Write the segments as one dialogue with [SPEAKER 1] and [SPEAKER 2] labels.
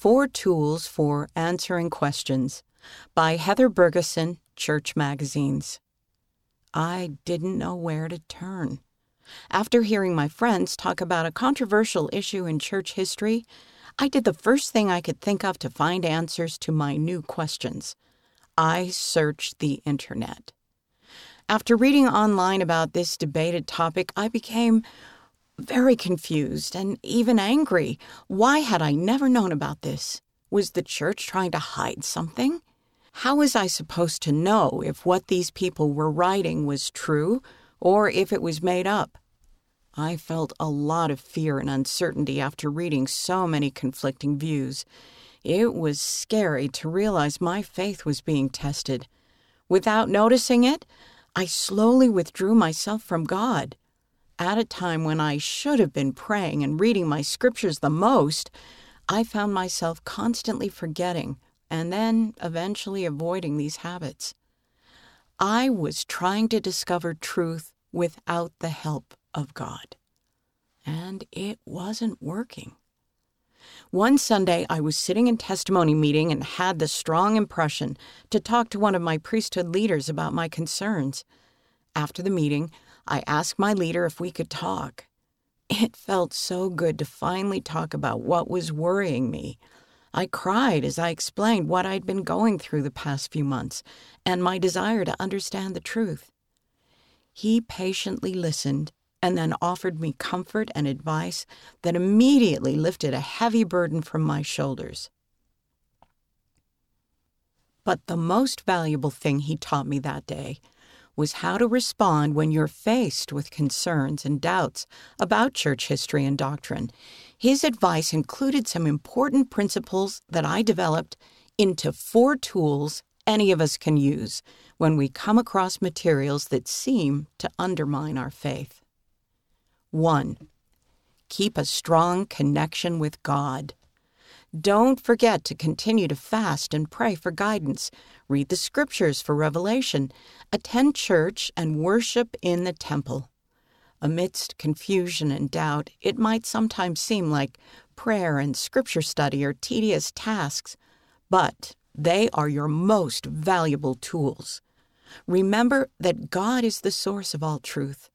[SPEAKER 1] Four Tools for Answering Questions by Heather Bergeson, Church Magazines. I didn't know where to turn. After hearing my friends talk about a controversial issue in church history, I did the first thing I could think of to find answers to my new questions. I searched the internet. After reading online about this debated topic, I became very confused and even angry. Why had I never known about this? Was the church trying to hide something? How was I supposed to know if what these people were writing was true or if it was made up? I felt a lot of fear and uncertainty after reading so many conflicting views. It was scary to realize my faith was being tested. Without noticing it, I slowly withdrew myself from God at a time when I should have been praying and reading my scriptures the most, I found myself constantly forgetting and then eventually avoiding these habits. I was trying to discover truth without the help of God, and it wasn't working. One Sunday, I was sitting in testimony meeting and had the strong impression to talk to one of my priesthood leaders about my concerns. After the meeting, I asked my leader if we could talk. It felt so good to finally talk about what was worrying me. I cried as I explained what I'd been going through the past few months and my desire to understand the truth. He patiently listened and then offered me comfort and advice that immediately lifted a heavy burden from my shoulders. But the most valuable thing he taught me that day was how to respond when you're faced with concerns and doubts about church history and doctrine. His advice included some important principles that I developed into four tools any of us can use when we come across materials that seem to undermine our faith. 1. Keep a strong connection with God. Don't forget to continue to fast and pray for guidance, read the scriptures for revelation, attend church, and worship in the temple. Amidst confusion and doubt, it might sometimes seem like prayer and scripture study are tedious tasks, but they are your most valuable tools. Remember that God is the source of all truth.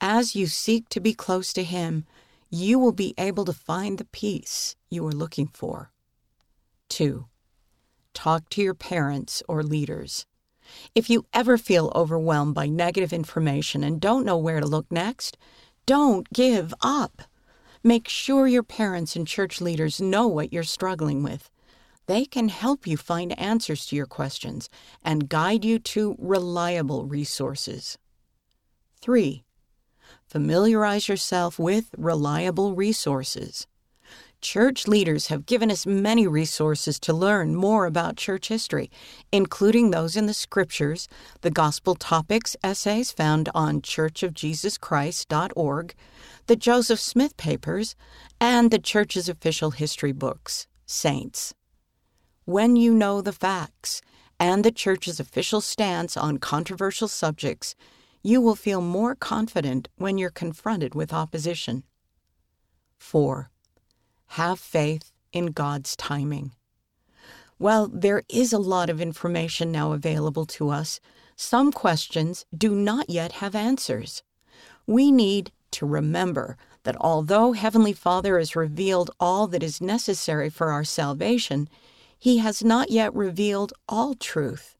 [SPEAKER 1] As you seek to be close to Him, you will be able to find the peace you are looking for. 2. Talk to your parents or leaders. If you ever feel overwhelmed by negative information and don't know where to look next, don't give up. Make sure your parents and church leaders know what you're struggling with. They can help you find answers to your questions and guide you to reliable resources. 3. Familiarize yourself with reliable resources. Church leaders have given us many resources to learn more about church history, including those in the scriptures, the gospel topics essays found on churchofjesuschrist.org, the Joseph Smith papers, and the church's official history books, Saints. When you know the facts and the church's official stance on controversial subjects, you will feel more confident when you're confronted with opposition. 4. Have faith in God's timing. While there is a lot of information now available to us, some questions do not yet have answers. We need to remember that although Heavenly Father has revealed all that is necessary for our salvation, He has not yet revealed all truth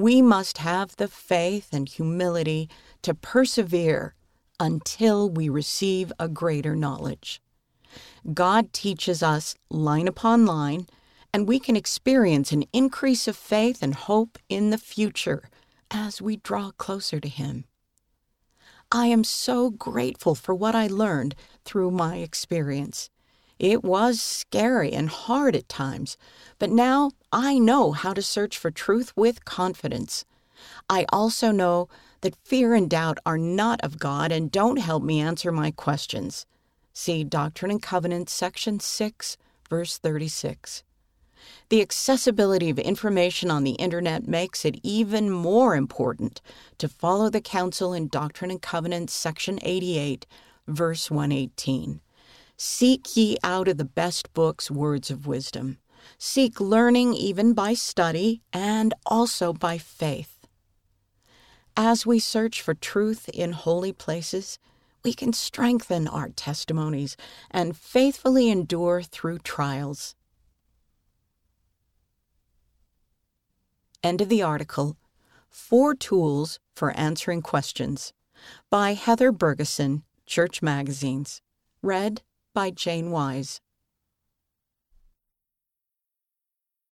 [SPEAKER 1] we must have the faith and humility to persevere until we receive a greater knowledge. God teaches us line upon line, and we can experience an increase of faith and hope in the future as we draw closer to Him. I am so grateful for what I learned through my experience. It was scary and hard at times, but now I know how to search for truth with confidence. I also know that fear and doubt are not of God and don't help me answer my questions. See Doctrine and Covenants, section 6, verse 36. The accessibility of information on the Internet makes it even more important to follow the counsel in Doctrine and Covenants, section 88, verse 118. Seek ye out of the best books words of wisdom. Seek learning even by study and also by faith. As we search for truth in holy places, we can strengthen our testimonies and faithfully endure through trials. End of the article Four Tools for Answering Questions by Heather Bergeson, Church Magazines. Read by Jane Wise.